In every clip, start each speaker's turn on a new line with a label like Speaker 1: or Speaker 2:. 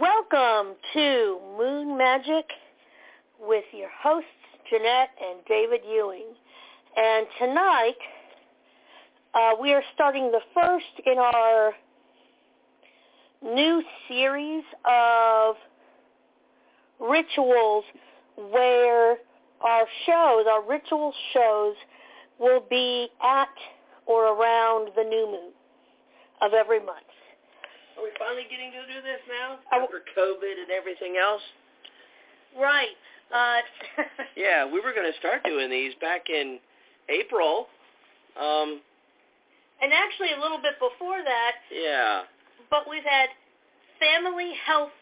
Speaker 1: Welcome to Moon Magic with your hosts, Jeanet and David Ewing. And tonight, uh, we are starting the first in our new series of rituals where our shows, our ritual shows, will be at or around the new moon of every month.
Speaker 2: Are we finally getting to do this now after COVID and everything else?
Speaker 1: Right. Uh,
Speaker 2: Yeah, we were going to start doing these back in April. Um,
Speaker 1: and actually a little bit before that,
Speaker 2: yeah.
Speaker 1: but we've had family health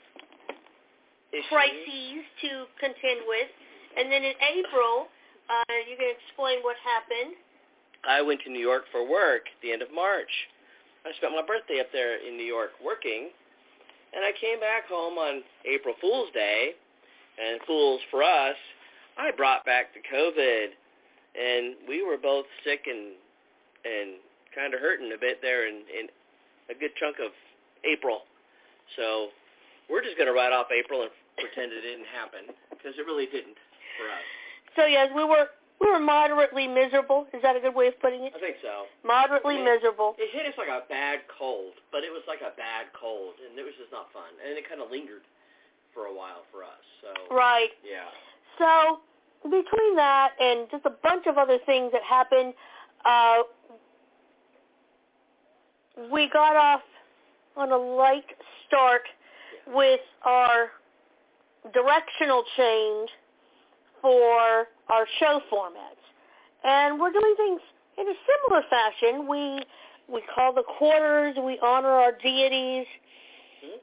Speaker 2: Issues.
Speaker 1: crises to contend with. And then in April, uh, you can explain what happened.
Speaker 2: I went to New York for work at the end of March. I spent my birthday up there in New York working, and I came back home on April Fool's Day, and Fools for us, I brought back the COVID, and we were both sick and and kind of hurting a bit there in, in a good chunk of April. So we're just going to write off April and pretend it didn't happen because it really didn't for us.
Speaker 1: So yes, we were we were moderately miserable. Is that a good way of putting it?
Speaker 2: I think so.
Speaker 1: Moderately
Speaker 2: Yeah.
Speaker 1: miserable.
Speaker 2: It hit us like a bad cold, but it was like a bad cold, and it was just not fun. And it kind of lingered for a while for us. So
Speaker 1: Right.
Speaker 2: yeah,
Speaker 1: So between that and just a bunch of other things that happened, uh, we got off on a light start with our directional change for our show formats. And we're doing things in a similar fashion. We we call the quarters, we honor our deities,
Speaker 2: Mhm.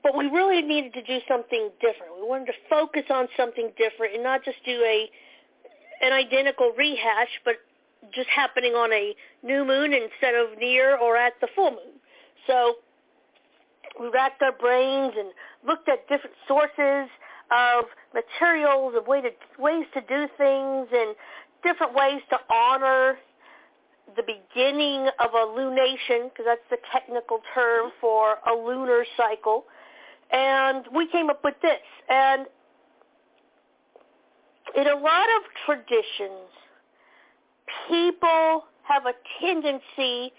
Speaker 1: but we really needed to do something different. We wanted to focus on something different and not just do a an identical rehash, but just happening on a new moon instead of near or at the full moon. So we racked our brains and looked at different sources of materials of way to, ways to do things and different ways to honor the beginning of a lunation, because that's the technical term for a lunar cycle. And we came up with this. And in a lot of traditions, people have a tendency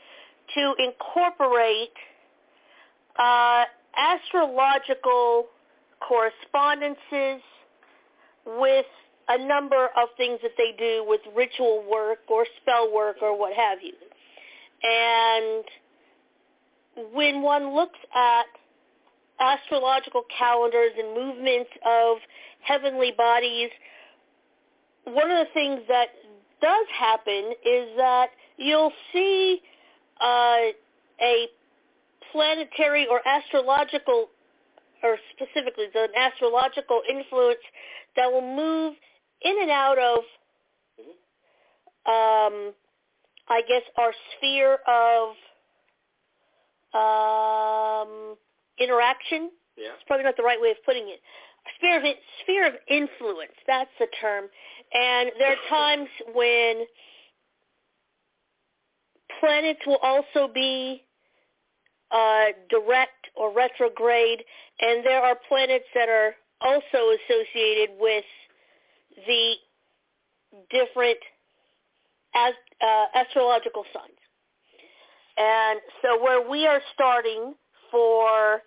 Speaker 1: to incorporate uh, astrological correspondences with a number of things that they do with ritual work or spell work or what have you. And when one looks at astrological calendars and movements of heavenly bodies, one of the things that does happen is that you'll see uh, a planetary or astrological, or specifically the astrological influence that will move in and out of, um, I guess, our sphere of um, interaction.
Speaker 2: yeah,
Speaker 1: It's probably not the right way of putting it. Sphere of sphere of influence. That's the term. And there are times when planets will also be uh, direct or retrograde, and there are planets that are also associated with the different as, uh, astrological signs. And so where we are starting for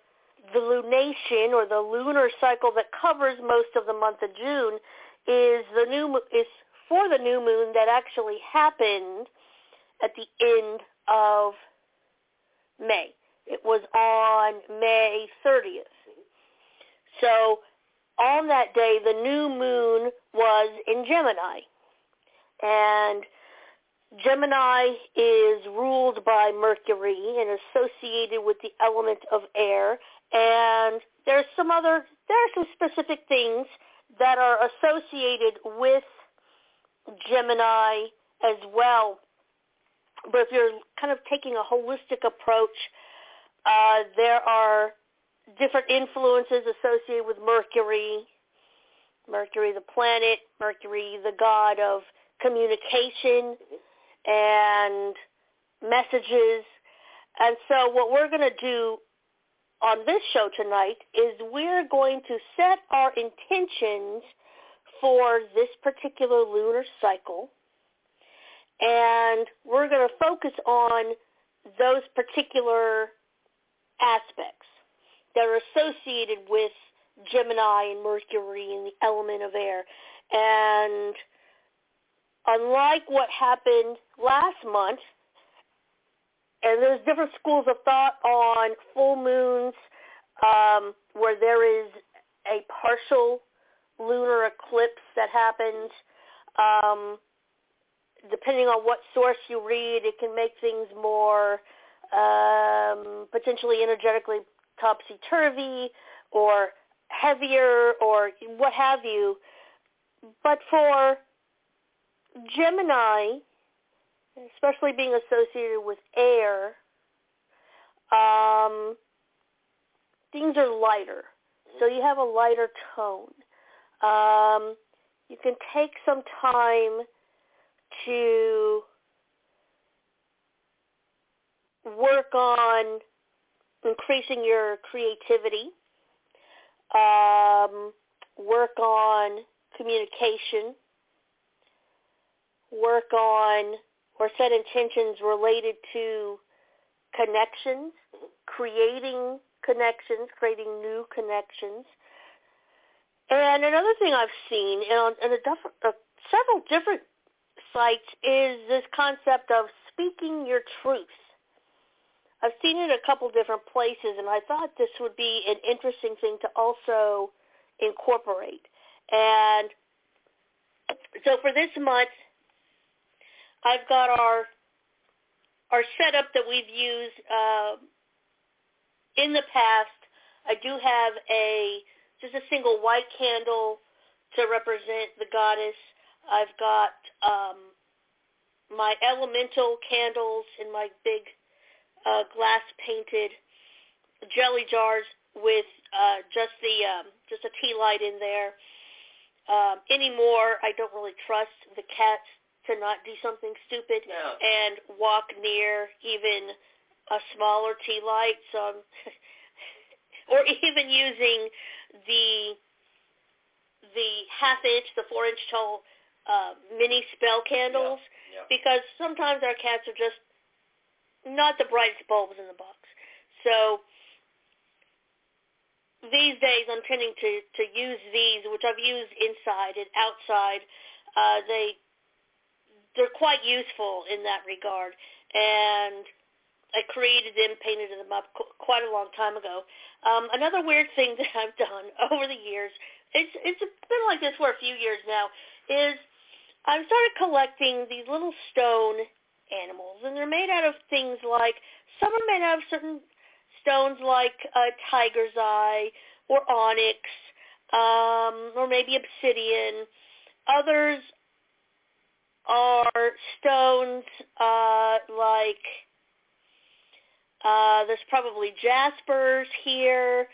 Speaker 1: the lunation or the lunar cycle that covers most of the month of June is the new is for the new moon that actually happened at the end of May. It was on May 30th. So on that day, the new moon was in Gemini. And Gemini is ruled by Mercury and associated with the element of air. And there's some other, there are some specific things that are associated with Gemini as well. But if you're kind of taking a holistic approach, uh, there are different influences associated with Mercury. Mercury, the planet, Mercury, the god of communication and messages. And so what we're going to do on this show tonight is we're going to set our intentions for this particular lunar cycle. And we're going to focus on those particular aspects that are associated with Gemini and Mercury and the element of air. And unlike what happened last month, and there's different schools of thought on full moons um, where there is a partial lunar eclipse that happens. Um, depending on what source you read, it can make things more um, potentially energetically topsy-turvy or heavier or what have you. But for Gemini, especially being associated with air, um, things are lighter. So you have a lighter tone. Um, you can take some time to work on increasing your creativity, um, work on communication, work on or set intentions related to connections, creating connections, creating new connections. And another thing I've seen in, in a diff- uh, several different sites is this concept of speaking your truth. I've seen it a couple different places, and I thought this would be an interesting thing to also incorporate. And so for this month, I've got our our setup that we've used uh, in the past. I do have a just a single white candle to represent the goddess. I've got um, my elemental candles in my big uh, glass painted jelly jars with uh, just the um, just a tea light in there. Um, anymore, I don't really trust the cats to not do something stupid
Speaker 2: no.
Speaker 1: and walk near even a smaller tea light. So, or even using the the half inch, the four inch tall uh, mini spell candles,
Speaker 2: yeah. Yeah.
Speaker 1: because sometimes our cats are just not the brightest bulbs in the box. So these days I'm tending to, to use these, which I've used inside and outside. Uh, they they're quite useful in that regard. And I created them, painted them up qu- quite a long time ago. Um, another weird thing that I've done over the years, it's it's been like this for a few years now, is I've started collecting these little stone animals, and they're made out of things like some are made out of certain stones like uh, tiger's eye or onyx, um, or maybe obsidian. Others are stones uh, like uh, there's probably jaspers here,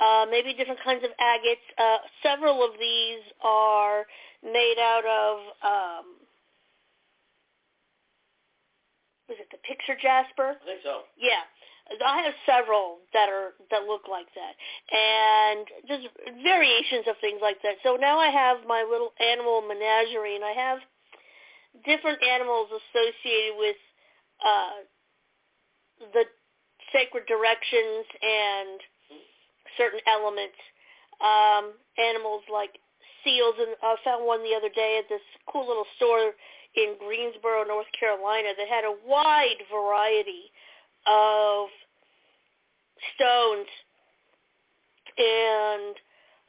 Speaker 1: uh, maybe different kinds of agates. Uh, several of these are made out of um, was it the picture jasper?
Speaker 2: I think so.
Speaker 1: Yeah. I have several that are that look like that, and just variations of things like that. So now I have my little animal menagerie, and I have different animals associated with uh, the sacred directions and certain elements. Um, animals like seals, and I found one the other day at this cool little store in Greensboro, North Carolina, that had a wide variety of stones and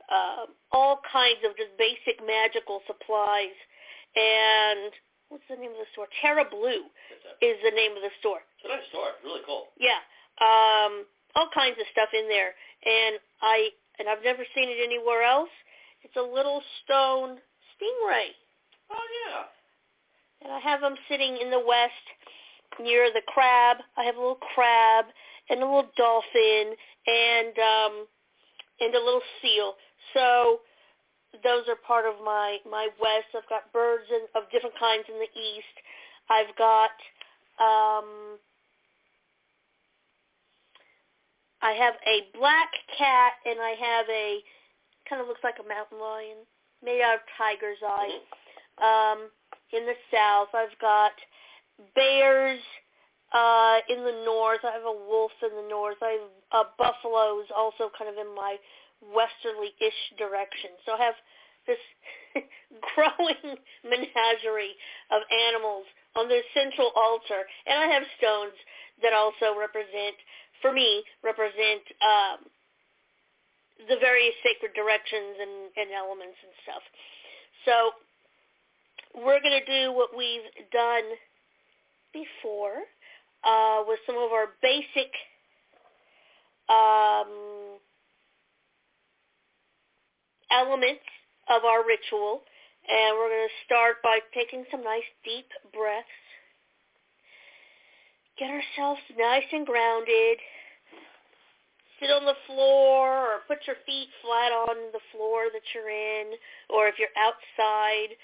Speaker 1: uh, all kinds of just basic magical supplies. And what's the name of the store? Terra Blue is the name of the store.
Speaker 2: It's a nice store. Really cool.
Speaker 1: Yeah. Um, all kinds of stuff in there, and I and I've never seen it anywhere else. It's a little stone stingray.
Speaker 2: Oh yeah.
Speaker 1: And I have them sitting in the west near the crab. I have a little crab and a little dolphin and um and a little seal. So those are part of my my west. I've got birds in, of different kinds in the east. I've got um I have a black cat and I have a kind of looks like a mountain lion made out of tiger's eye. Um in the south, I've got bears uh in the north. I have a wolf in the north. I have uh, buffaloes also kind of in my westerly-ish direction. So I have this growing menagerie of animals on this central altar, and I have stones that also represent, for me, represent um, the various sacred directions and, and elements and stuff. So we're going to do what we've done before uh, with some of our basic um, elements of our ritual. And we're going to start by taking some nice deep breaths. Get ourselves nice and grounded. Sit on the floor or put your feet flat on the floor that you're in. Or if you're outside,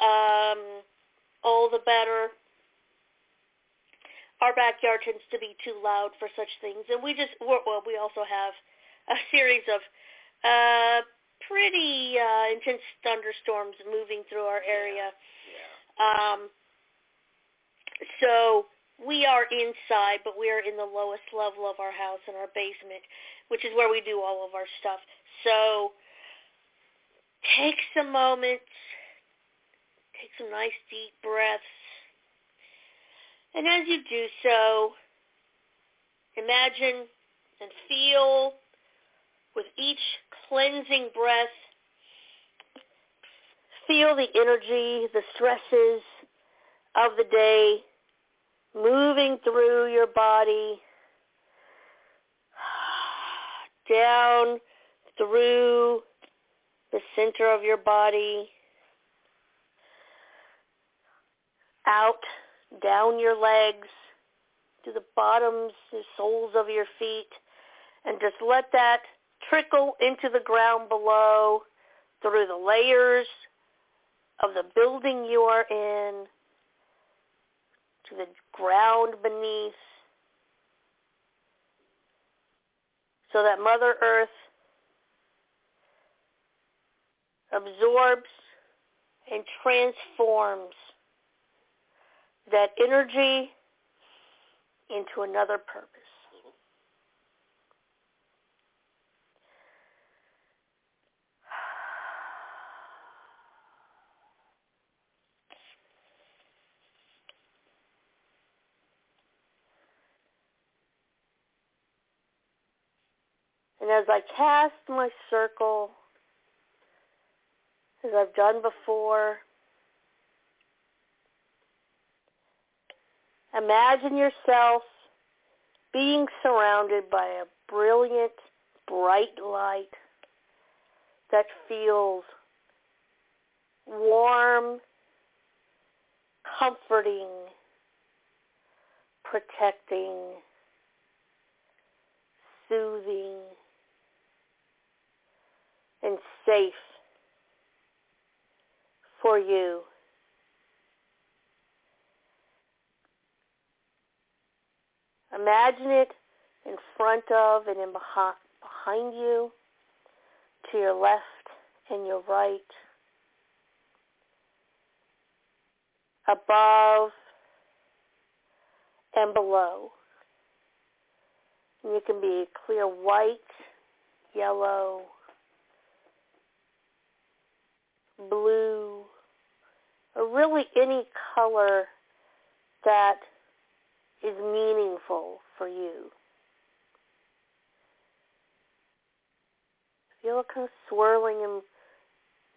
Speaker 1: um, all the better. Our backyard tends to be too loud for such things. And we just, well, we also have a series of uh, pretty uh, intense thunderstorms moving through our area.
Speaker 2: Yeah.
Speaker 1: Um, so we are inside, but we are in the lowest level of our house in our basement, which is where we do all of our stuff. So take some moments, take some nice deep breaths, and as you do so, imagine and feel with each cleansing breath, feel the energy, the stresses of the day moving through your body, down through the center of your body, out, down your legs, to the bottoms, the soles of your feet, and just let that trickle into the ground below through the layers of the building you are in to the ground beneath so that Mother Earth absorbs and transforms that energy into another purpose. And as I cast my circle, as I've done before, imagine yourself being surrounded by a brilliant, bright light that feels warm, comforting, protecting, soothing, and safe for you. Imagine it in front of and in behind, you, to your left and your right, above and below. And you can be clear white, yellow, blue, or really any color that is meaningful for you. Feel it kind of swirling and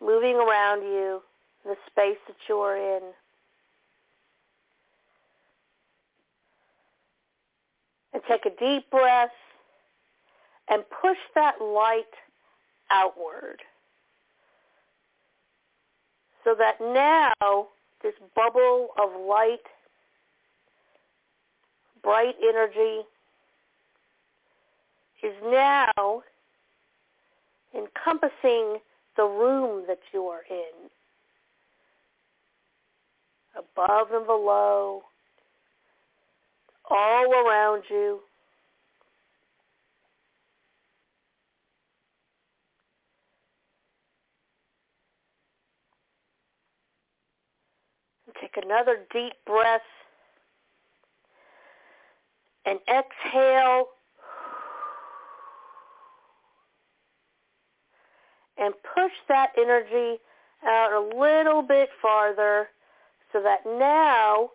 Speaker 1: moving around you, the space that you are in. And take a deep breath and push that light outward. So that now this bubble of light bright energy. Is now encompassing the room that you are in, above and below, all around you. Take another deep breath and exhale and push that energy out a little bit farther so that now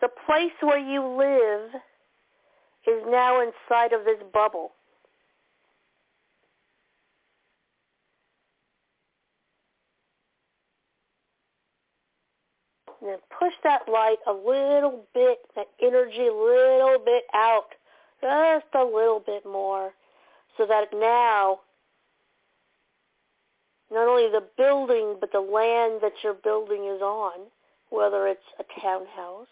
Speaker 1: the place where you live is now inside of this bubble. And then push that light a little bit, that energy a little bit out, just a little bit more, so that now not only the building, but the land that your building is on, whether it's a townhouse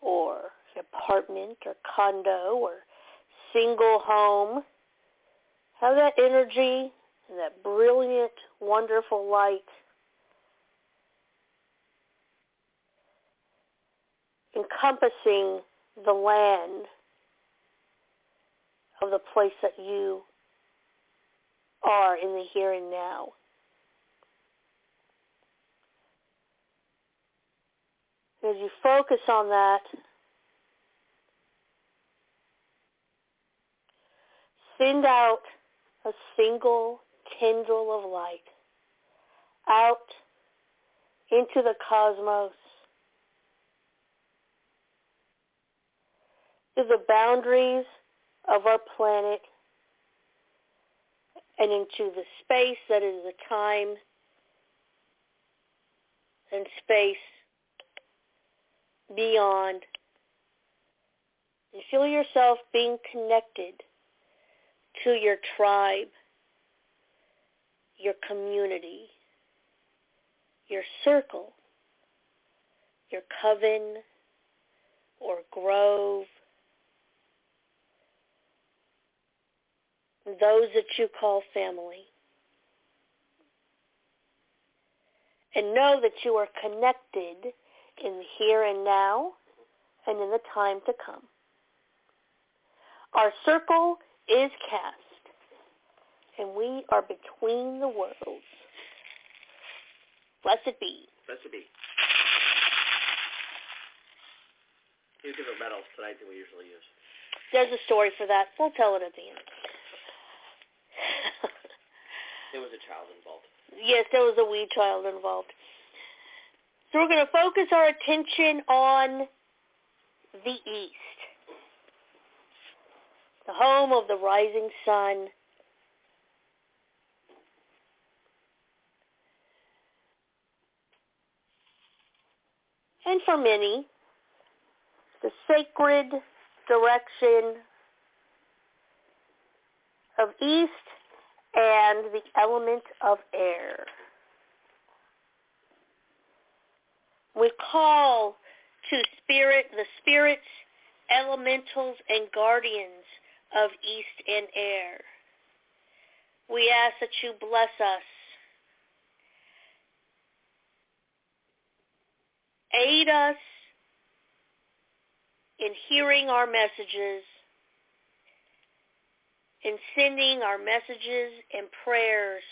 Speaker 1: or an apartment or condo or single home, have that energy and that brilliant, wonderful light encompassing the land of the place that you are in the here and now. As you focus on that, send out a single tendril of light out into the cosmos, to the boundaries of our planet, and into the space that is the time and space beyond. And feel yourself being connected to your tribe, your community, your circle, your coven or grove, those that you call family. And know that you are connected in the here and now and in the time to come. Our circle is cast, and we are between the worlds. Blessed be.
Speaker 2: Blessed be. Use different metals tonight than we usually use.
Speaker 1: There's a story for that. We'll tell it at the end.
Speaker 2: There was a child involved.
Speaker 1: Yes, there was a wee child involved. So we're going to focus our attention on the east, the home of the rising sun. And for many, the sacred direction of east and the element of air. We call to spirit the spirits, elementals, and guardians of east and air. We ask that you bless us. Aid us in hearing our messages, in sending our messages and prayers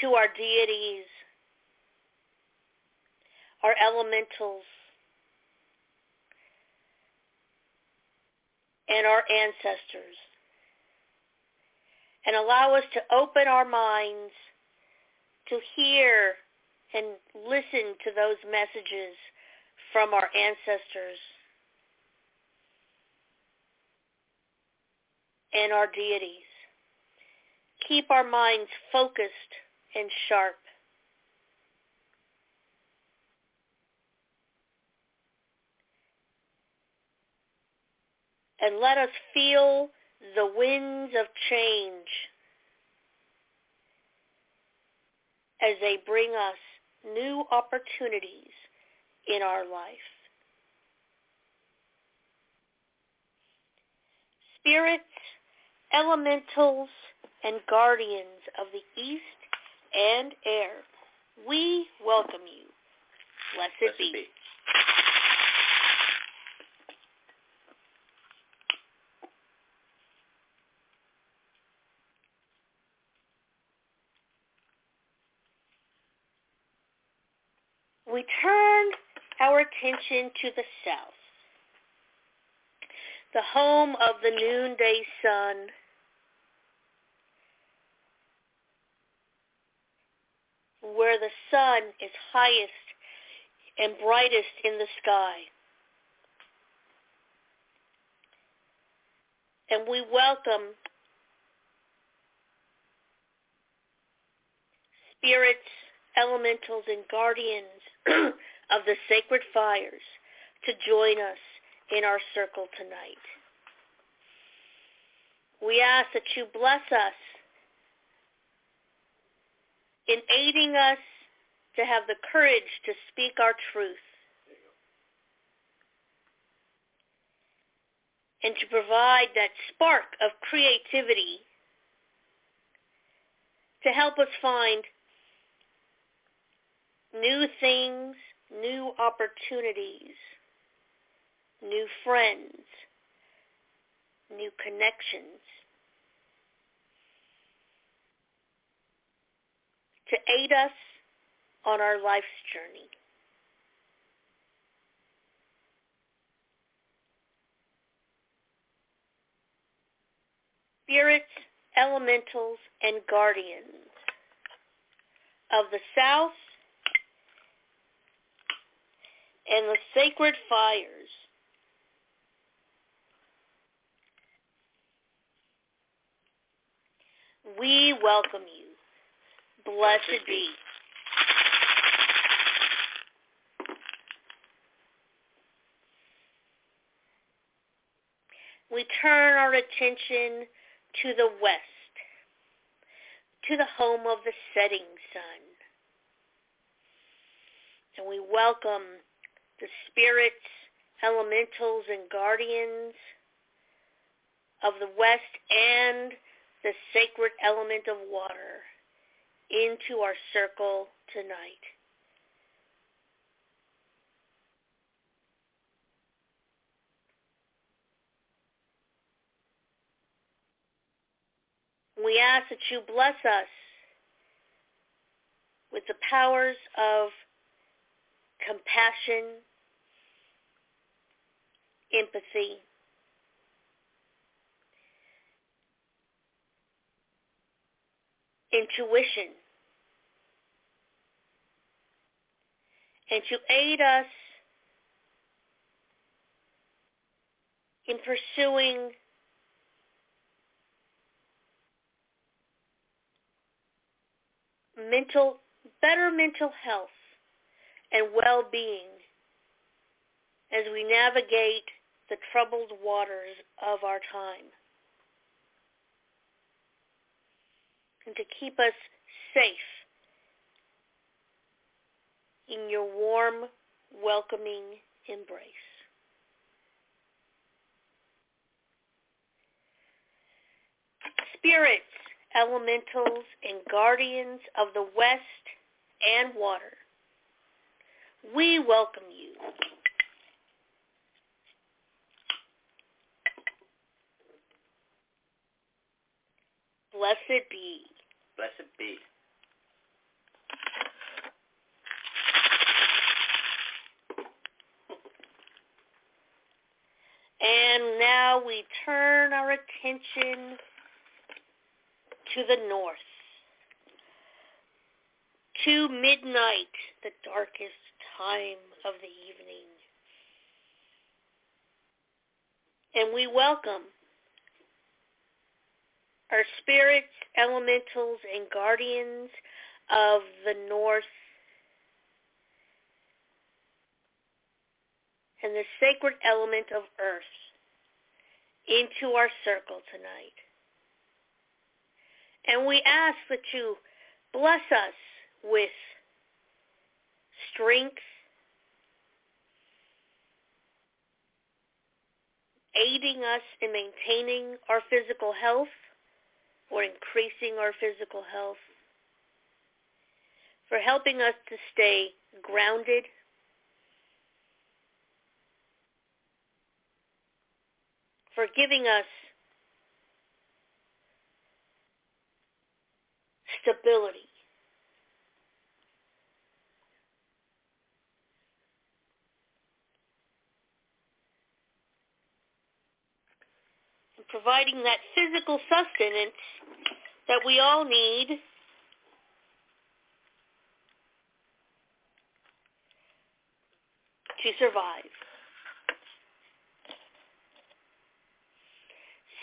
Speaker 1: to our deities, our elementals, and our ancestors. And allow us to open our minds to hear and listen to those messages from our ancestors and our deities. Keep our minds focused and sharp. and let us feel the winds of change as they bring us new opportunities in our life. Spirits, elementals, and guardians of the east and air, we welcome you. Blessed,
Speaker 2: Blessed
Speaker 1: be.
Speaker 2: be.
Speaker 1: we turn our attention to the south, the home of the noonday sun. Where the sun is highest and brightest in the sky. And we welcome spirits, elementals, and guardians of the sacred fires to join us in our circle tonight. We ask that you bless us in aiding us to have the courage to speak our truth and to provide that spark of creativity to help us find new things, new opportunities, new friends, new connections. To aid us on our life's journey. Spirits, elementals, and guardians of the South and the sacred fires. We welcome you. Blessed be. We turn our attention to the west, to the home of the setting sun. And we welcome the spirits, elementals, and guardians of the west and the sacred element of water into our circle tonight. We ask that you bless us with the powers of compassion, empathy, intuition, and to aid us in pursuing mental, better mental health and well-being as we navigate the troubled waters of our time. And to keep us safe in your warm, welcoming embrace. Spirits, elementals, and guardians of the west and water, we welcome you. Blessed be.
Speaker 2: Blessed be.
Speaker 1: And now we turn our attention to the north, to midnight, the darkest time of the evening. And we welcome our spirits, elementals, and guardians of the north and the sacred element of earth into our circle tonight. And we ask that you bless us with strength, aiding us in maintaining our physical health or increasing our physical health, for helping us to stay grounded, for giving us stability. providing that physical sustenance that we all need to survive.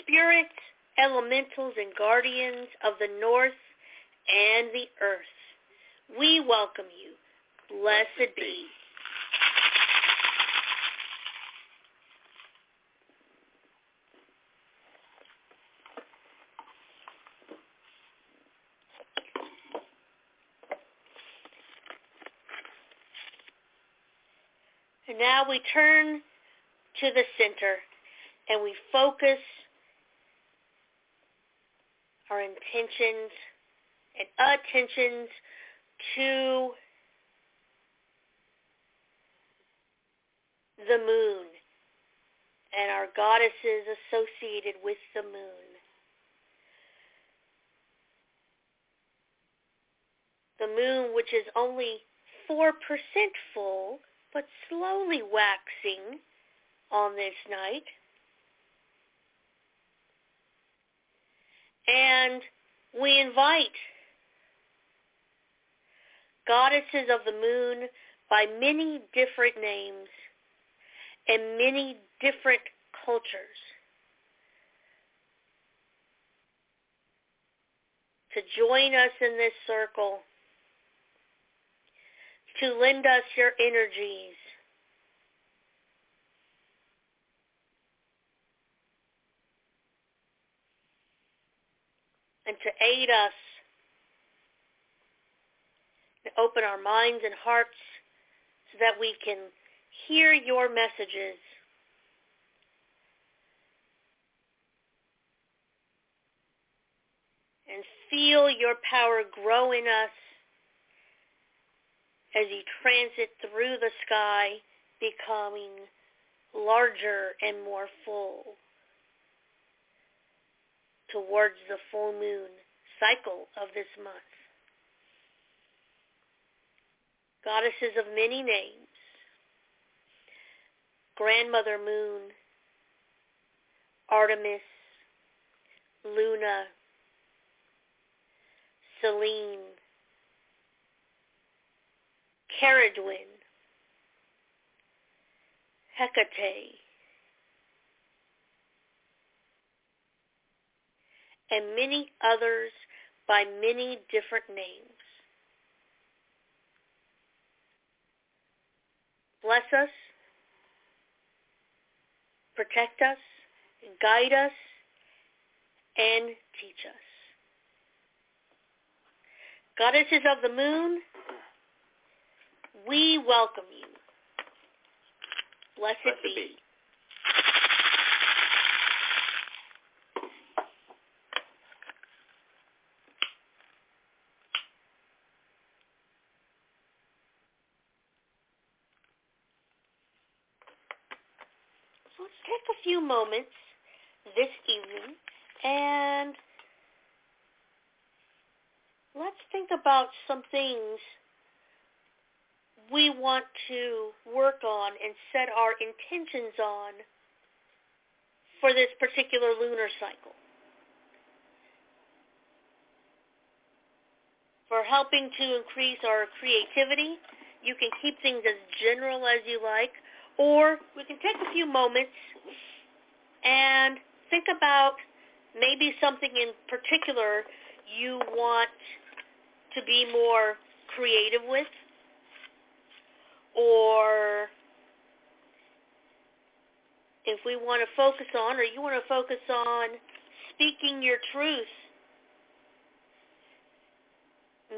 Speaker 1: Spirits, elementals, and guardians of the north and the earth, we welcome you. Blessed be. And now we turn to the center and we focus our intentions and attentions to the moon and our goddesses associated with the moon. The moon, which is only 4% full, but slowly waxing on this night. And we invite goddesses of the moon by many different names and many different cultures to join us in this circle to lend us your energies. And to aid us to open our minds and hearts so that we can hear your messages. And feel your power grow in us as you transit through the sky, becoming larger and more full towards the full moon cycle of this month. Goddesses of many names, Grandmother Moon, Artemis, Luna, Selene, Ceridwen, Hecate, and many others by many different names. Bless us, protect us, guide us, and teach us. Goddesses of the moon, we welcome you. Blessed, Blessed be. be. let's take a few moments this evening and let's think about some things we want to work on and set our intentions on for this particular lunar cycle. For helping to increase our creativity, you can keep things as general as you like, or we can take a few moments and think about maybe something in particular you want to be more creative with or if we want to focus on, or you want to focus on speaking your truth,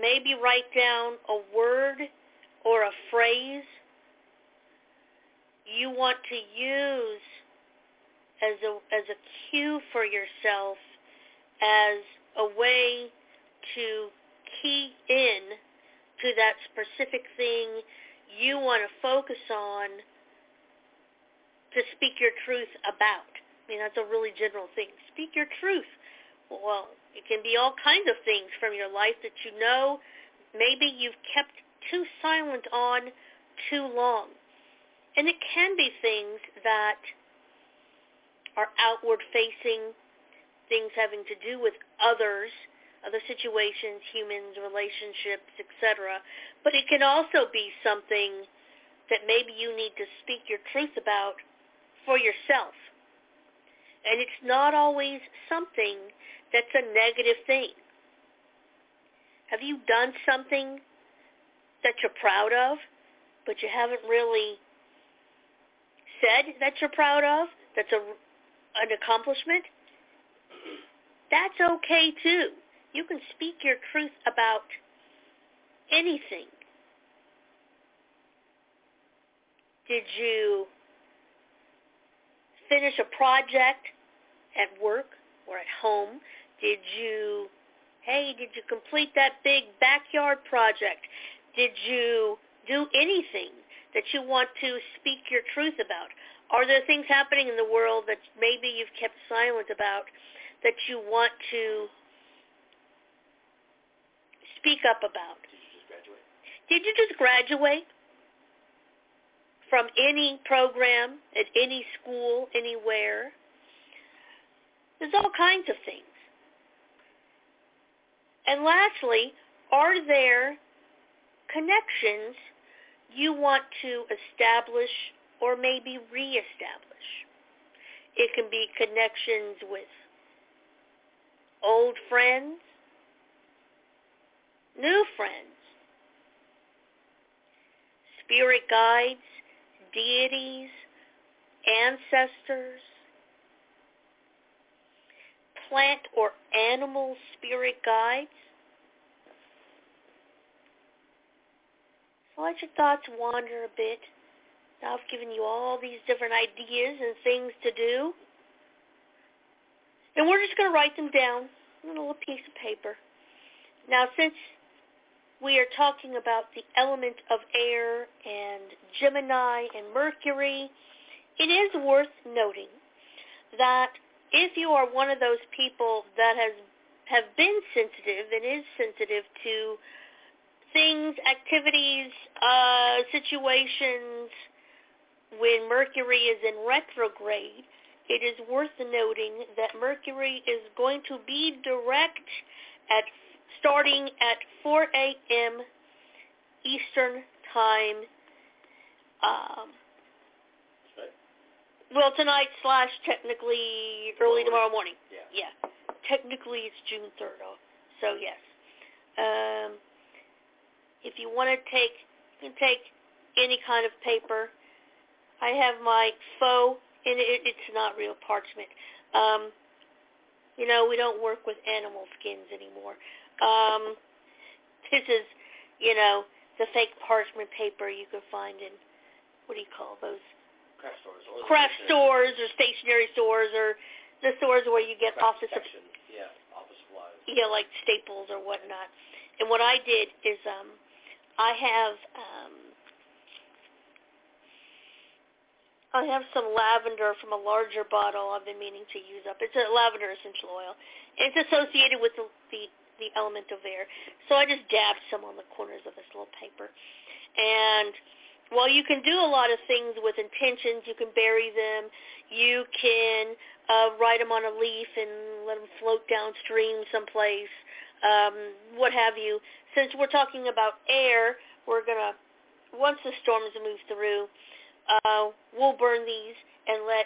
Speaker 1: maybe write down a word or a phrase you want to use as a as a cue for yourself as a way to key in to that specific thing you want to focus on to speak your truth about. I mean, that's a really general thing. Speak your truth. Well, it can be all kinds of things from your life that you know maybe you've kept too silent on too long. And it can be things that are outward facing, things having to do with others, other situations, humans, relationships, etc. But it can also be something that maybe you need to speak your truth about for yourself. And it's not always something that's a negative thing. Have you done something that you're proud of, but you haven't really said that you're proud of? That's a, an accomplishment? That's okay too. You can speak your truth about anything. Did you finish a project at work or at home? Did you, hey, did you complete that big backyard project? Did you do anything that you want to speak your truth about? Are there things happening in the world that maybe you've kept silent about that you want to speak up about?
Speaker 2: Did you just graduate?
Speaker 1: Did you just graduate? from any program at any school, anywhere. There's all kinds of things. And lastly, are there connections you want to establish or maybe reestablish? It can be connections with old friends, new friends, spirit guides, deities, ancestors, plant or animal spirit guides. So let your thoughts wander a bit. Now I've given you all these different ideas and things to do. And we're just going to write them down on a little piece of paper. Now since we are talking about the element of air and Gemini and Mercury, it is worth noting that if you are one of those people that has have been sensitive and is sensitive to things, activities, uh, situations when Mercury is in retrograde, it is worth noting that Mercury is going to be direct at starting at 4 a.m. Eastern Time. Um, well, tonight slash technically early tomorrow morning.
Speaker 2: Yeah.
Speaker 1: Yeah. Technically it's June 3rd. So yes. Um, if you want to take, you can take any kind of paper. I have my faux, and it, it's not real parchment. Um, you know, we don't work with animal skins anymore. Um, this is, you know, the fake parchment paper you can find in, what do you call those?
Speaker 2: Craft stores. Or
Speaker 1: Craft stores or stationery stores or the stores where you get
Speaker 2: Craft
Speaker 1: office
Speaker 2: section. Yeah, office supplies.
Speaker 1: yeah, like staples or whatnot. And what I did is um I have um I have some lavender from a larger bottle I've been meaning to use up. It's a lavender essential oil. It's associated with the, the the element of air. So I just dabbed some on the corners of this little paper. And while you can do a lot of things with intentions, you can bury them, you can uh, write them on a leaf and let them float downstream someplace, um, what have you. Since we're talking about air, we're going to, once the storms move through, uh, we'll burn these and let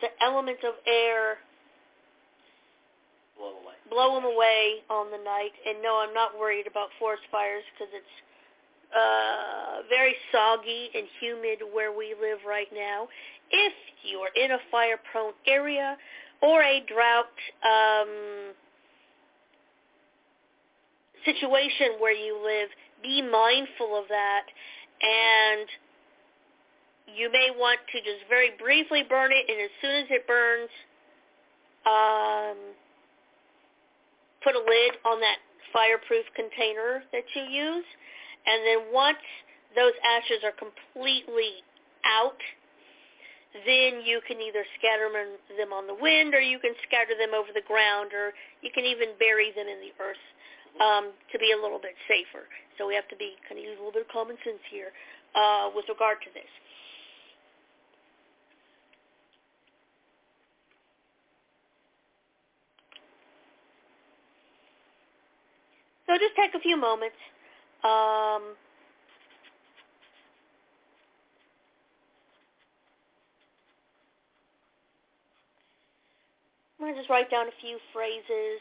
Speaker 1: the element of air
Speaker 2: blow away.
Speaker 1: blow them away on the night. And no, I'm not worried about forest fires because it's uh, very soggy and humid where we live right now. If you are in a fire-prone area or a drought um, situation where you live, be mindful of that and you may want to just very briefly burn it and as soon as it burns um, put a lid on that fireproof container that you use and then once those ashes are completely out then you can either scatter them on the wind or you can scatter them over the ground or you can even bury them in the earth um, to be a little bit safer. So we have to be kind of use a little bit of common sense here uh, with regard to this. So just take a few moments. Um, I'm going to just write down a few phrases.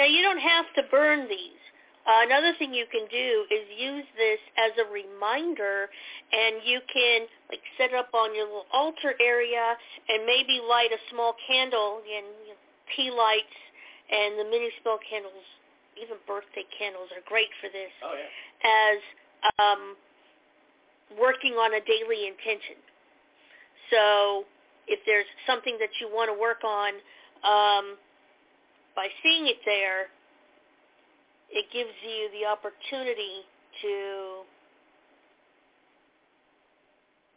Speaker 1: Now you don't have to burn these. Uh, another thing you can do is use this as a reminder and you can like set it up on your little altar area and maybe light a small candle and you know, tea lights and the mini small candles, even birthday candles are great for this.
Speaker 2: Oh, yeah.
Speaker 1: As um, working on a daily intention. So if there's something that you want to work on, um, by seeing it there, it gives you the opportunity to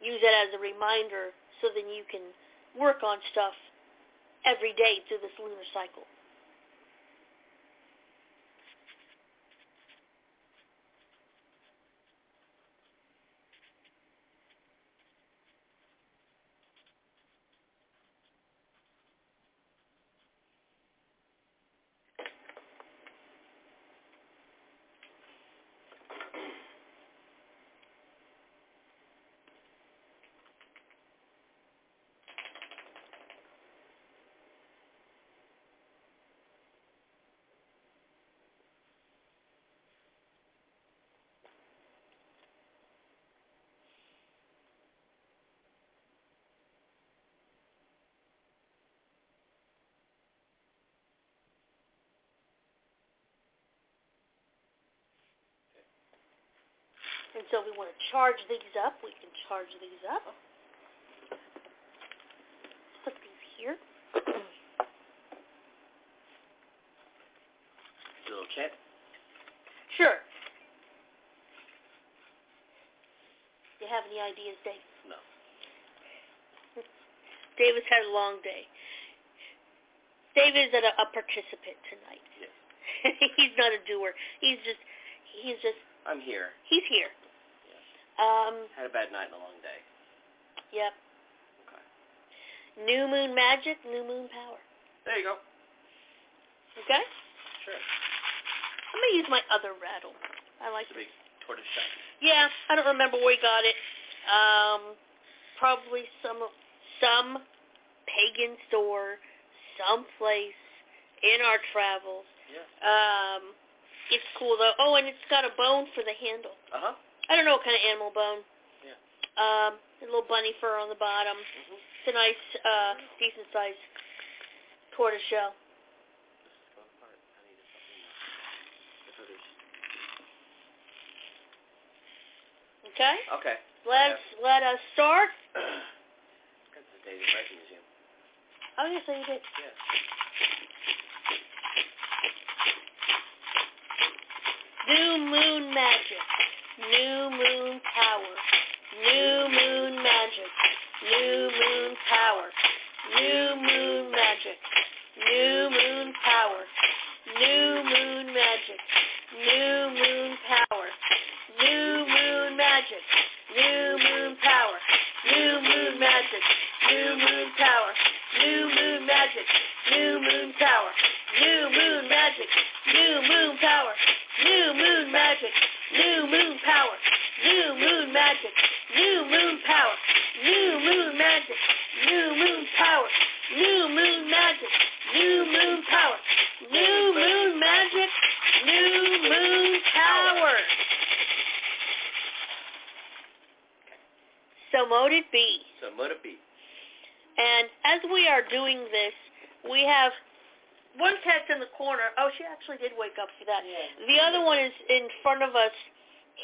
Speaker 1: use it as a reminder so then you can work on stuff every day through this lunar cycle. And so we want to charge these up. We can charge these up. Put these here.
Speaker 2: Little kit?
Speaker 1: Sure. Do you have any ideas, Dave?
Speaker 2: No.
Speaker 1: Dave has had a long day. Dave is a, a participant tonight.
Speaker 2: Yes.
Speaker 1: he's not a doer. He's just, he's just.
Speaker 2: I'm here.
Speaker 1: He's here.
Speaker 2: Um, Had a bad night and a long day.
Speaker 1: Yep.
Speaker 2: Okay.
Speaker 1: New moon magic, new moon power.
Speaker 2: There you go.
Speaker 1: Okay?
Speaker 2: Sure.
Speaker 1: I'm going to use my other rattle. I like
Speaker 2: the big tortoise shell.
Speaker 1: Yeah, I don't remember where we got it. Um, probably some some pagan store, someplace in our travels.
Speaker 2: Yeah.
Speaker 1: Um, it's cool though. Oh, and it's got a bone for the handle.
Speaker 2: Uh huh.
Speaker 1: I don't know what kind of animal bone.
Speaker 2: Yeah.
Speaker 1: Um, a little bunny fur on the bottom.
Speaker 2: Mm-hmm.
Speaker 1: It's a nice, uh, decent size tortoise shell. Okay.
Speaker 2: Okay.
Speaker 1: Let's yeah. let us start.
Speaker 2: That's the David Wright Museum.
Speaker 1: Oh yes, you did.
Speaker 2: Yeah.
Speaker 1: New moon magic. New moon power. New moon magic. New moon power. New moon magic. New moon power. New moon magic. New moon power. New moon magic. New moon power. New moon magic. New moon power. New moon magic. New moon power. New moon magic. mote it be.
Speaker 2: So mote it be.
Speaker 1: And as we are doing this, we have one cat's in the corner. Oh, she actually did wake up for that.
Speaker 2: Yeah.
Speaker 1: The other one is in front of us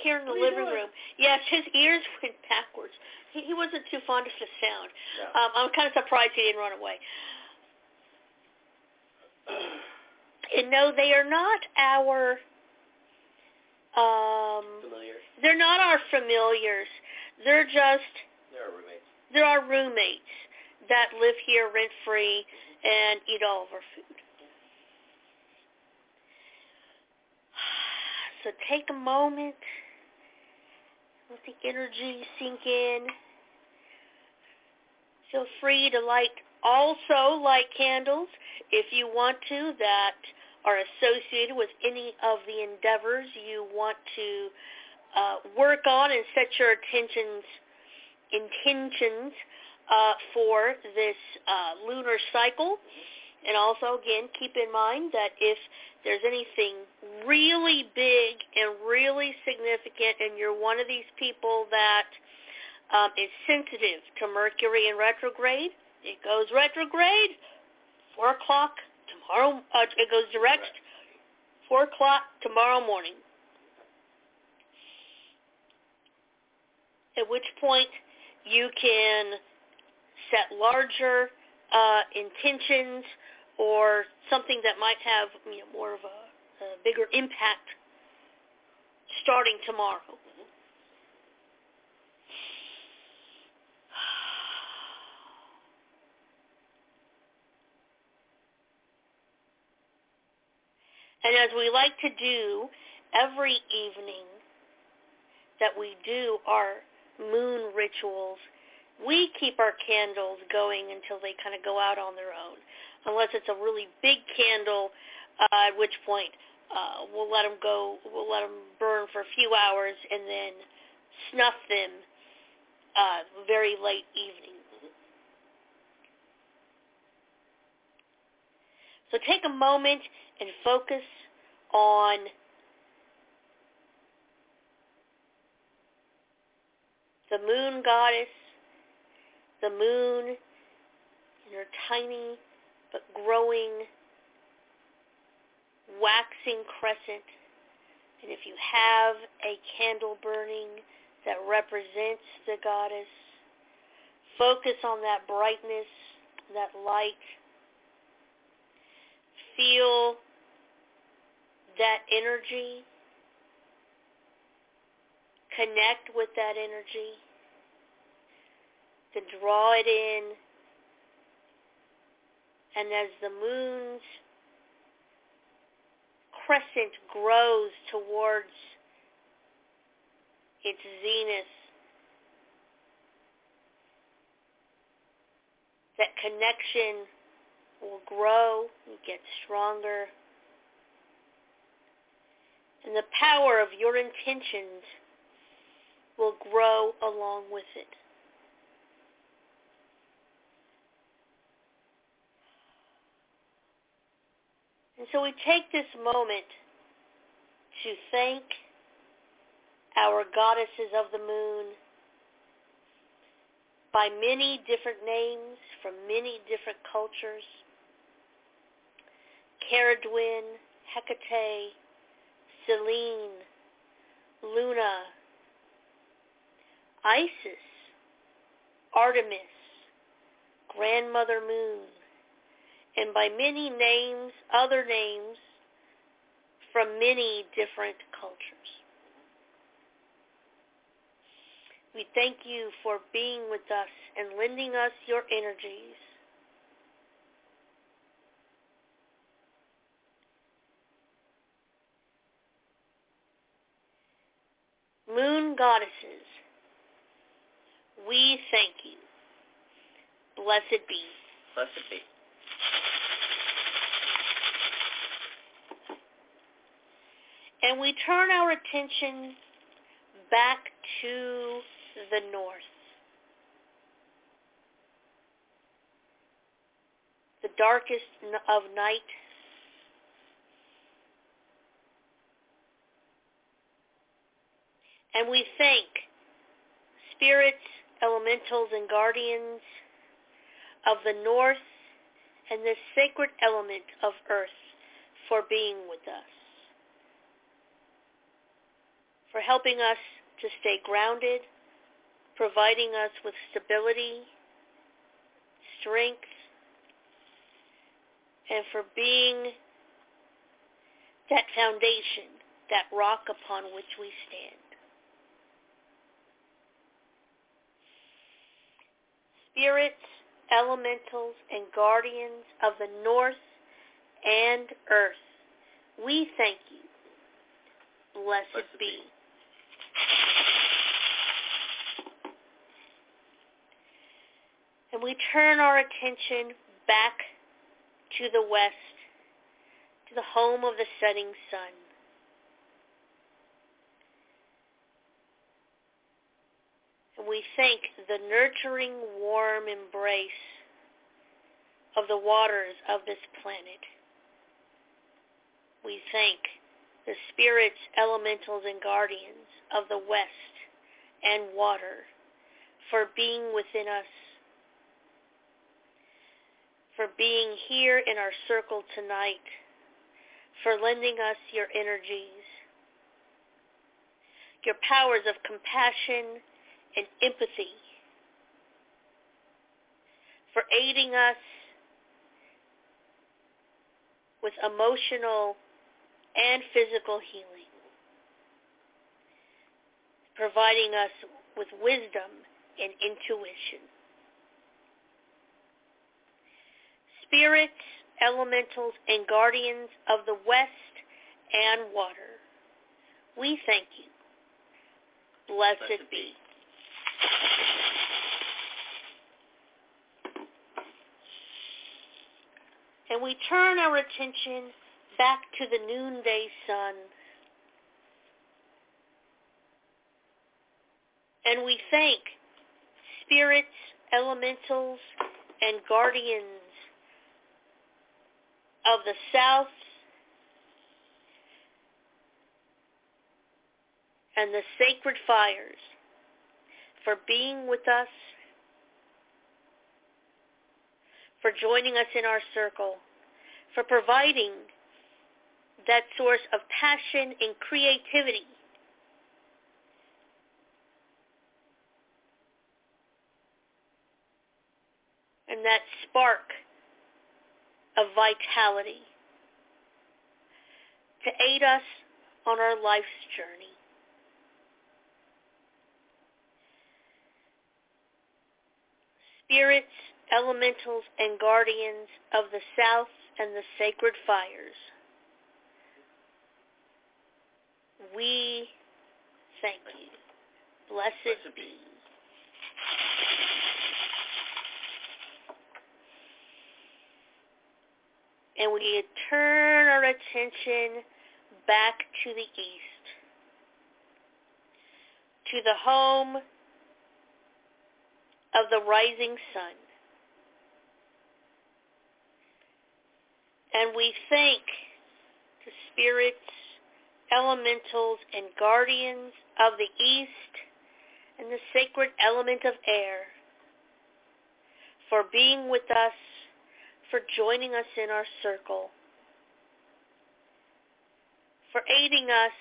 Speaker 1: here in the
Speaker 2: What
Speaker 1: living room. Yes, his ears went backwards. He, he wasn't too fond of the sound.
Speaker 2: No.
Speaker 1: Um, I'm kind of surprised he didn't run away. And no, they are not our. Um,
Speaker 2: Familiar.
Speaker 1: they're not our familiars. They're just
Speaker 2: They're our roommates.
Speaker 1: they're our roommates that live here rent free and eat all of our food. So take a moment, let the energy sink in. Feel free to light also light candles if you want to that are associated with any of the endeavors you want to uh, work on and set your attentions intentions uh, for this uh, lunar cycle. And also, again, keep in mind that if there's anything really big and really significant and you're one of these people that um, is sensitive to Mercury in retrograde, it goes retrograde, 4 o'clock tomorrow, uh, it goes direct, 4 o'clock tomorrow morning. At which point you can set larger uh, intentions or something that might have you know, more of a, a bigger impact starting tomorrow. And as we like to do every evening that we do our moon rituals, we keep our candles going until they kind of go out on their own, unless it's a really big candle, uh, at which point uh, we'll let them go, we'll let them burn for a few hours and then snuff them uh, very late evening. So take a moment and focus on the moon goddess, the moon in her tiny but growing waxing crescent. And if you have a candle burning that represents the goddess, focus on that brightness, that light. Feel that energy. Connect with that energy. To draw it in. And as the moon's crescent grows towards its zenith, that connection will grow and get stronger. And the power of your intentions will grow along with it. And so we take this moment to thank our goddesses of the moon by many different names from many different cultures. Cerridwen, Hecate, Selene, Luna, Isis, Artemis, Grandmother Moon, and by many names, other names from many different cultures. We thank you for being with us and lending us your energies. Moon goddesses, we thank you. Blessed be.
Speaker 2: Blessed be.
Speaker 1: And we turn our attention back to the north. The darkest of night. And we thank spirits elementals and guardians of the north and the sacred element of earth for being with us, for helping us to stay grounded, providing us with stability, strength, and for being that foundation, that rock upon which we stand. Spirits, elementals, and guardians of the north and earth, we thank you. Blessed, Blessed be. be. And we turn our attention back to the west, to the home of the setting sun. And we thank the nurturing, warm embrace of the waters of this planet. We thank the spirits, elementals, and guardians of the west and water for being within us for being here in our circle tonight, for lending us your energies, your powers of compassion and empathy, for aiding us with emotional and physical healing, providing us with wisdom and intuition. spirits, elementals, and guardians of the west and water. We thank you. Blessed, Blessed be. And we turn our attention back to the noonday sun. And we thank spirits, elementals, and guardians of the South and the sacred fires for being with us, for joining us in our circle, for providing that source of passion and creativity and that spark of vitality to aid us on our life's journey. Spirits, elementals, and guardians of the South and the sacred fires, we thank you. Blessed, Blessed be. and we turn our attention back to the east, to the home of the rising sun. And we thank the spirits, elementals, and guardians of the east and the sacred element of air for being with us for joining us in our circle, for aiding us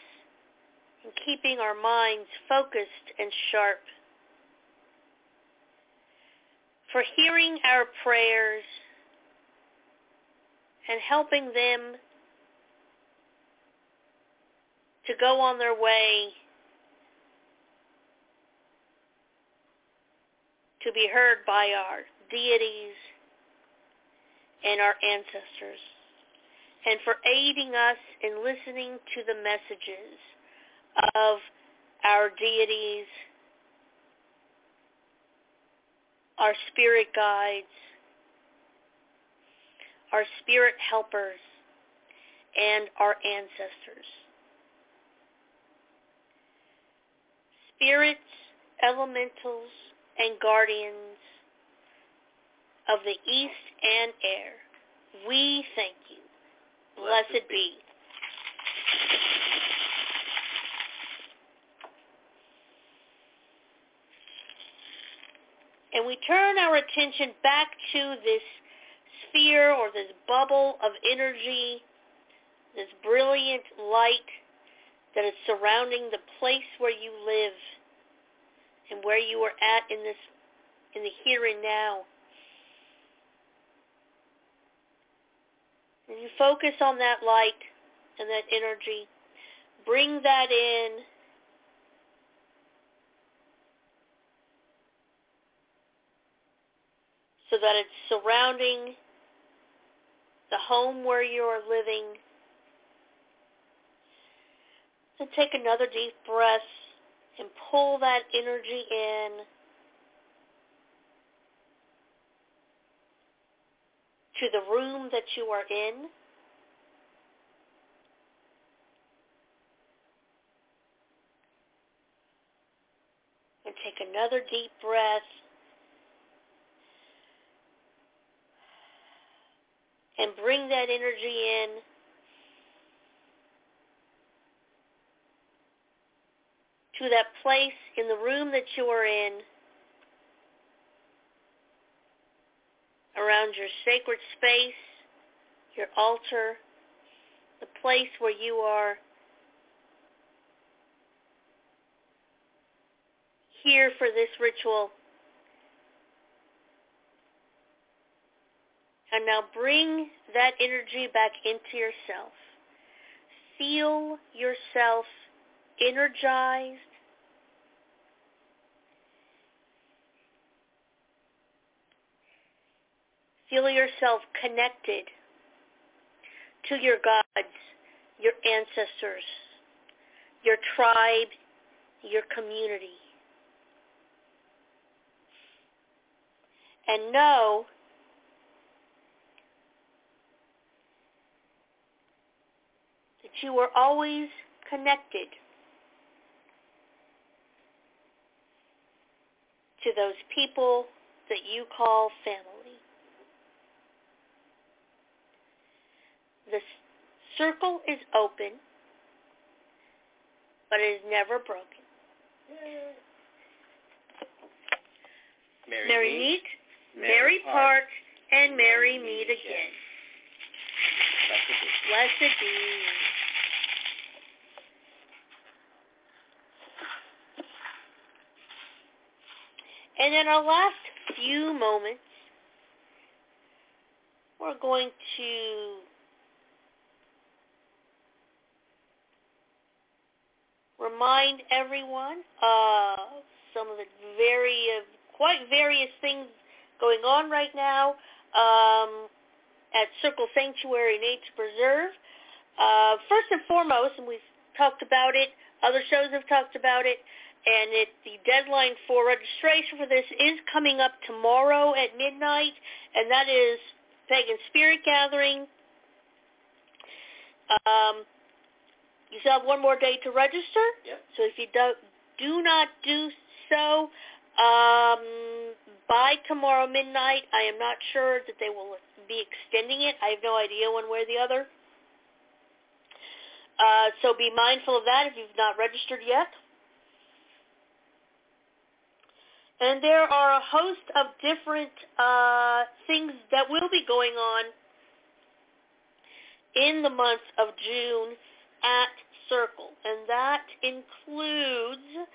Speaker 1: in keeping our minds focused and sharp, for hearing our prayers and helping them to go on their way to be heard by our deities and our ancestors, and for aiding us in listening to the messages of our deities, our spirit guides, our spirit helpers, and our ancestors. Spirits, elementals, and guardians of the east and air. We thank you. Blessed, Blessed be. And we turn our attention back to this sphere or this bubble of energy, this brilliant light that is surrounding the place where you live and where you are at in this in the here and now. And you focus on that light and that energy. Bring that in. So that it's surrounding the home where you are living. And take another deep breath and pull that energy in. to the room that you are in. And take another deep breath. And bring that energy in. To that place in the room that you are in. around your sacred space, your altar, the place where you are here for this ritual. And now bring that energy back into yourself. Feel yourself energized Feel yourself connected to your gods, your ancestors, your tribe, your community. And know that you are always connected to those people that you call family. The circle is open, but it is never broken.
Speaker 2: Merry,
Speaker 1: Merry meet, Merry part, and Merry meet again. Blessed be. And in our last few moments, we're going to remind everyone of some of the very, quite various things going on right now um, at Circle Sanctuary Nature Preserve. Uh, first and foremost, and we've talked about it, other shows have talked about it, and it, the deadline for registration for this is coming up tomorrow at midnight, and that is Pagan Spirit Gathering. Um, you still have one more day to register.
Speaker 2: Yep.
Speaker 1: So if you do, do not do so um, by tomorrow midnight, I am not sure that they will be extending it. I have no idea one way or the other. Uh, so be mindful of that if you've not registered yet. And there are a host of different uh, things that will be going on in the month of June at Circle, and that includes,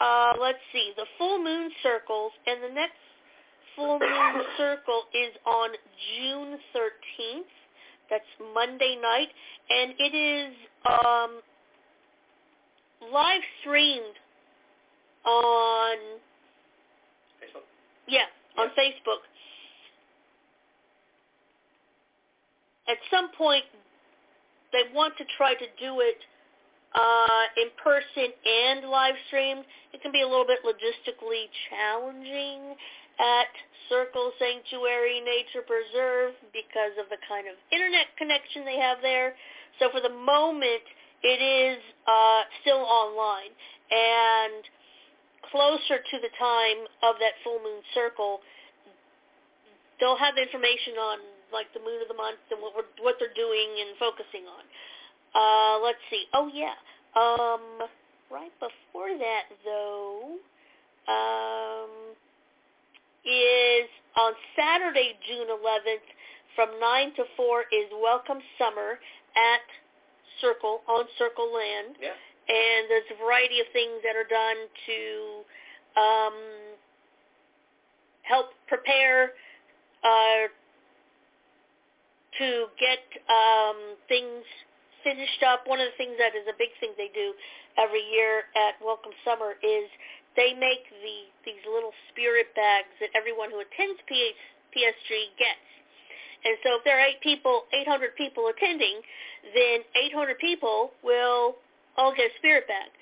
Speaker 1: uh, let's see, the full moon circles, and the next full moon circle is on June 13th. That's Monday night, and it is um, live streamed on
Speaker 2: Facebook.
Speaker 1: yeah on Facebook. At some point, they want to try to do it uh, in person and live streamed. It can be a little bit logistically challenging at Circle Sanctuary Nature Preserve because of the kind of internet connection they have there. So for the moment, it is uh, still online. And closer to the time of that full moon circle, they'll have information on like the moon of the month and what we're, what they're doing and focusing on. Uh, let's see. Oh yeah. Um, right before that though, um, is on Saturday, June 11th, from 9 to 4 is Welcome Summer at Circle, on Circle Land.
Speaker 2: Yeah.
Speaker 1: And there's a variety of things that are done to um, help prepare uh, to get um, things finished up. One of the things that is a big thing they do every year at Welcome Summer is they make the these little spirit bags that everyone who attends PH, PSG gets. And so if there are eight people, 800 people attending, then 800 people will all get a spirit bag.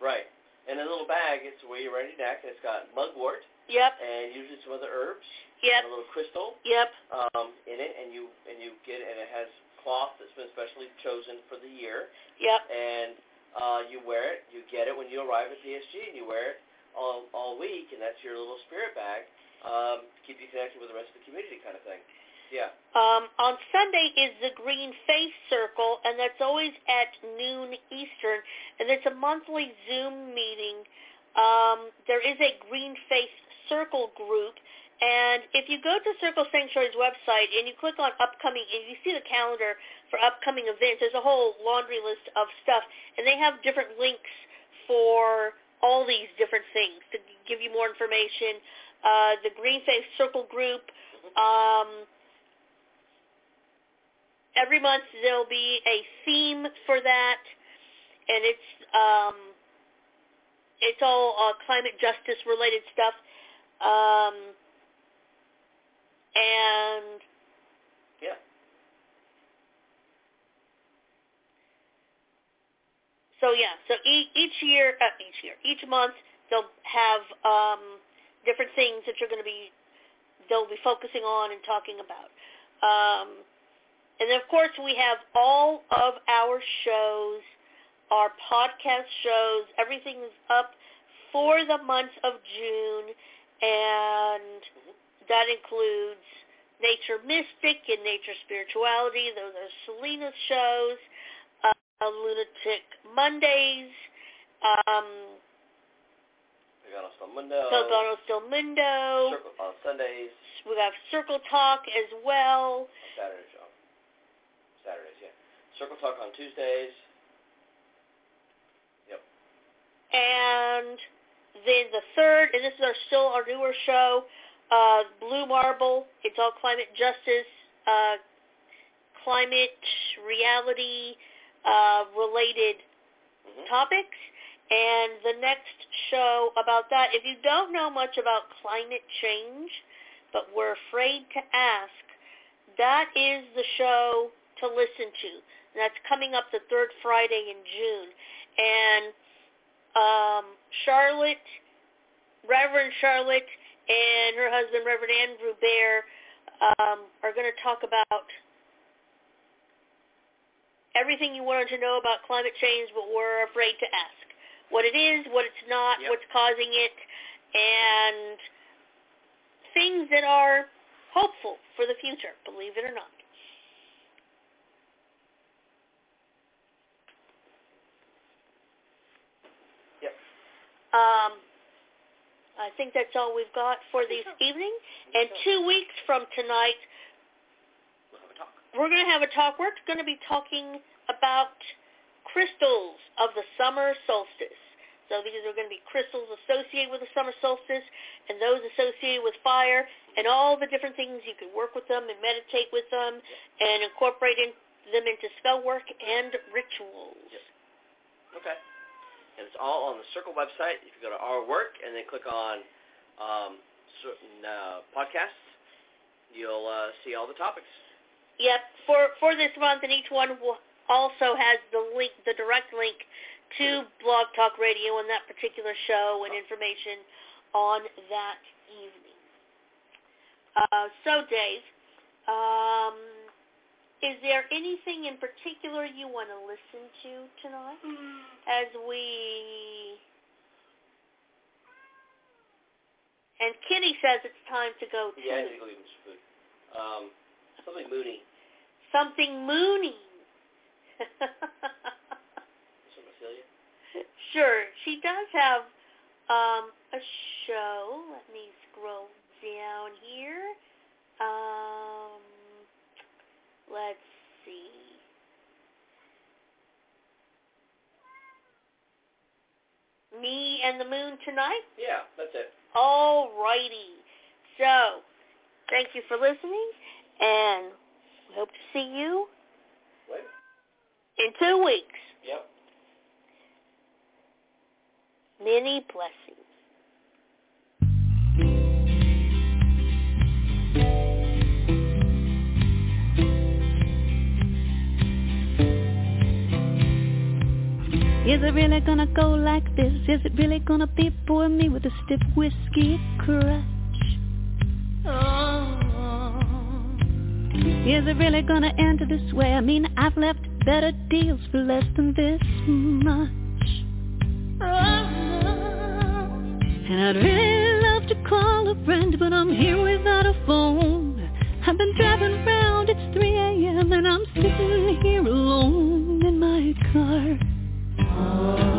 Speaker 2: Right. And the little bag, it's where you're ready neck, it's got mugwort.
Speaker 1: Yep.
Speaker 2: And usually some other herbs.
Speaker 1: Yep.
Speaker 2: A little crystal.
Speaker 1: Yep.
Speaker 2: Um, in it, and you and you get and it has cloth that's been specially chosen for the year.
Speaker 1: Yep.
Speaker 2: And uh, you wear it. You get it when you arrive at PSG, and you wear it all all week, and that's your little spirit bag um, to keep you connected with the rest of the community, kind of thing. Yeah.
Speaker 1: Um, on Sunday is the Green Face Circle, and that's always at noon Eastern, and it's a monthly Zoom meeting. Um, there is a Green Face Circle group, and if you go to Circle Sanctuary's website and you click on upcoming, and you see the calendar for upcoming events, there's a whole laundry list of stuff, and they have different links for all these different things to give you more information. Uh, the Green Face Circle group. Um, every month there'll be a theme for that, and it's um, it's all uh, climate justice related stuff, um, and
Speaker 2: yeah.
Speaker 1: So yeah, so each, each year, uh, each year, each month they'll have um, different things that you're going to be they'll be focusing on and talking about. Um, and then, of course, we have all of our shows, our podcast shows. Everything is up for the month of June, and that includes Nature Mystic and Nature Spirituality. Those are Selena's shows. Uh, Lunatic Mondays. Um,
Speaker 2: Still Mundo.
Speaker 1: Still Mundo.
Speaker 2: Circle, on Sundays.
Speaker 1: We have Circle Talk as well.
Speaker 2: Saturdays, John. Saturdays, yeah. Circle Talk on Tuesdays. Yep.
Speaker 1: And then the third, and this is our still our newer show, uh, Blue Marble. It's all climate justice, uh, climate reality uh, related
Speaker 2: Mm-hmm.
Speaker 1: topics. And the next show about that, if you don't know much about climate change, but we're afraid to ask, that is the show to listen to. And that's coming up the third Friday in June. And um, Charlotte, Reverend Charlotte, and her husband, Reverend Andrew Bear, um, are going to talk about everything you wanted to know about climate change, but we're afraid to ask. What it is, what it's not,
Speaker 2: Yep.
Speaker 1: what's causing it, and things that are hopeful for the future, believe it or not.
Speaker 2: Yep.
Speaker 1: Um, I think that's all we've got for this evening. And two weeks from tonight, we're going to have a talk. We're going to be talking about crystals of the summer solstice. So these are going to be crystals associated with the summer solstice and those associated with fire and all the different things you can work with them and meditate with them and incorporate in, them into spell work and rituals.
Speaker 2: Okay. And it's all on the Circle website. If you go to our work and then click on um, certain uh, podcasts, you'll uh, see all the topics.
Speaker 1: Yep, for for this month, and each one also has the link, the direct link to Blog Talk Radio and that particular show and information on that evening. Uh, so, Dave, um, is there anything in particular you want to listen to tonight as we? And Kitty says it's time to go to
Speaker 2: Yeah, I need to go eat some food. Um, something moony.
Speaker 1: something moony.
Speaker 2: Some Celia.
Speaker 1: sure, she does have um, a show. Let me scroll down here. Um, let's see. Me and the Moon tonight?
Speaker 2: Yeah, that's it.
Speaker 1: All righty. So, thank you for listening, and we hope to see you in two weeks.
Speaker 2: Yep.
Speaker 1: Many blessings.
Speaker 3: Is it really gonna go like this? Is it really gonna be for me with a stiff whiskey crutch? Oh. Is it really gonna end this way? I mean, I've left better deals for less than this much. Oh. And I'd really love to call a friend, but I'm here without a phone. I've been driving around, it's 3 a.m. and I'm sitting here alone in my car. In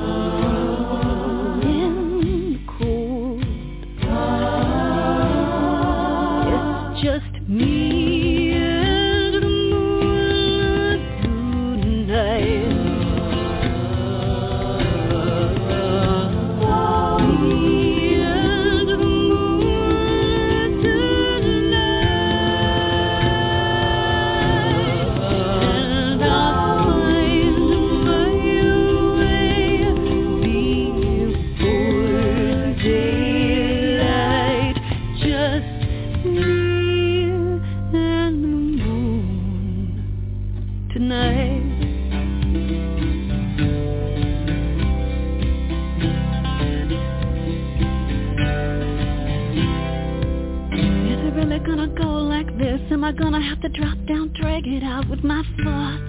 Speaker 3: gonna have to drop down, drag it out with my thoughts?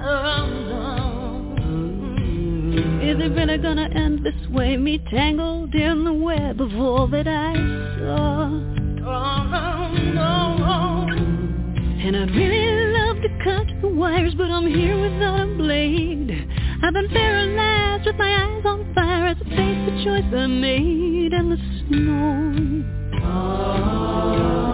Speaker 3: Oh no. Is it really gonna end this way? Me tangled in the web of all that I saw. Oh no. And I'd really love to cut the wires, but I'm here without a blade. I've been paralyzed with my eyes on fire as I face the choice I made and the snow turns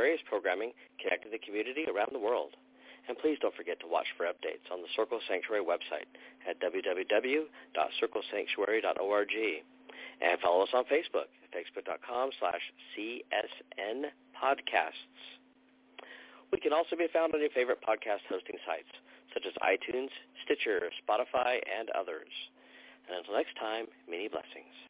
Speaker 2: various programming connecting the community around the world. And please don't forget to watch for updates on the Circle Sanctuary website at www.circlesanctuary.org. And follow us on Facebook at facebook.com slash CSN podcasts. We can also be found on your favorite podcast hosting sites, such as iTunes, Stitcher, Spotify, and others. And until next time, many blessings.